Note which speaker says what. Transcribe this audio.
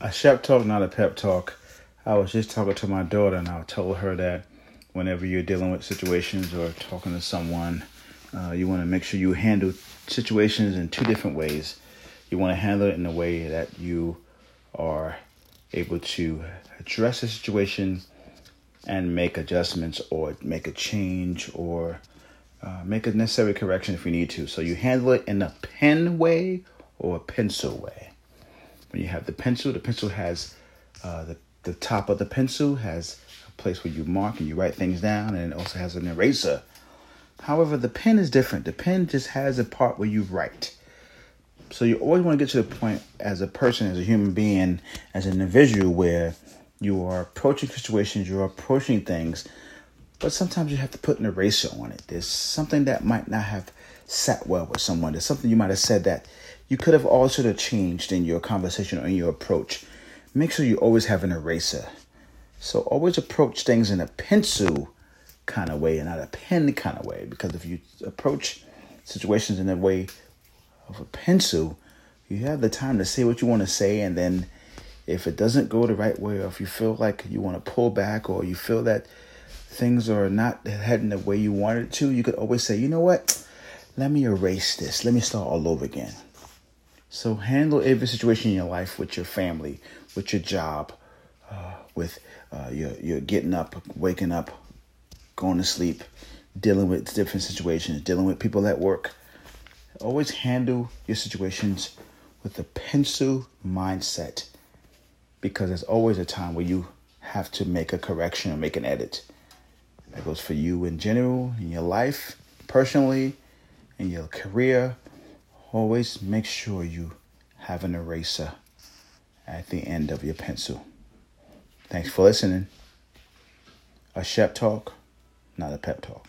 Speaker 1: a shep talk, not a pep talk. I was just talking to my daughter, and I told her that whenever you're dealing with situations or talking to someone, uh, you want to make sure you handle situations in two different ways. You want to handle it in a way that you are able to address the situation and make adjustments or make a change or uh, make a necessary correction if you need to. So you handle it in a pen way or a pencil way. When you have the pencil, the pencil has uh, the, the top of the pencil has a place where you mark and you write things down, and it also has an eraser. However, the pen is different. The pen just has a part where you write. So you always want to get to the point as a person, as a human being, as an individual, where you are approaching situations, you're approaching things, but sometimes you have to put an eraser on it. There's something that might not have sat well with someone. There's something you might have said that you could have altered or changed in your conversation or in your approach. Make sure you always have an eraser. So always approach things in a pencil kind of way and not a pen kind of way. Because if you approach situations in a way of a pencil, you have the time to say what you want to say and then if it doesn't go the right way or if you feel like you want to pull back or you feel that things are not heading the way you want it to, you could always say, you know what? Let me erase this. Let me start all over again. So handle every situation in your life with your family, with your job, uh, with uh, your, your getting up, waking up, going to sleep, dealing with different situations, dealing with people at work. Always handle your situations with a pencil mindset because there's always a time where you have to make a correction or make an edit. That goes for you in general, in your life, personally, in your career. Always make sure you have an eraser at the end of your pencil. Thanks for listening. A Shep Talk, not a pep talk.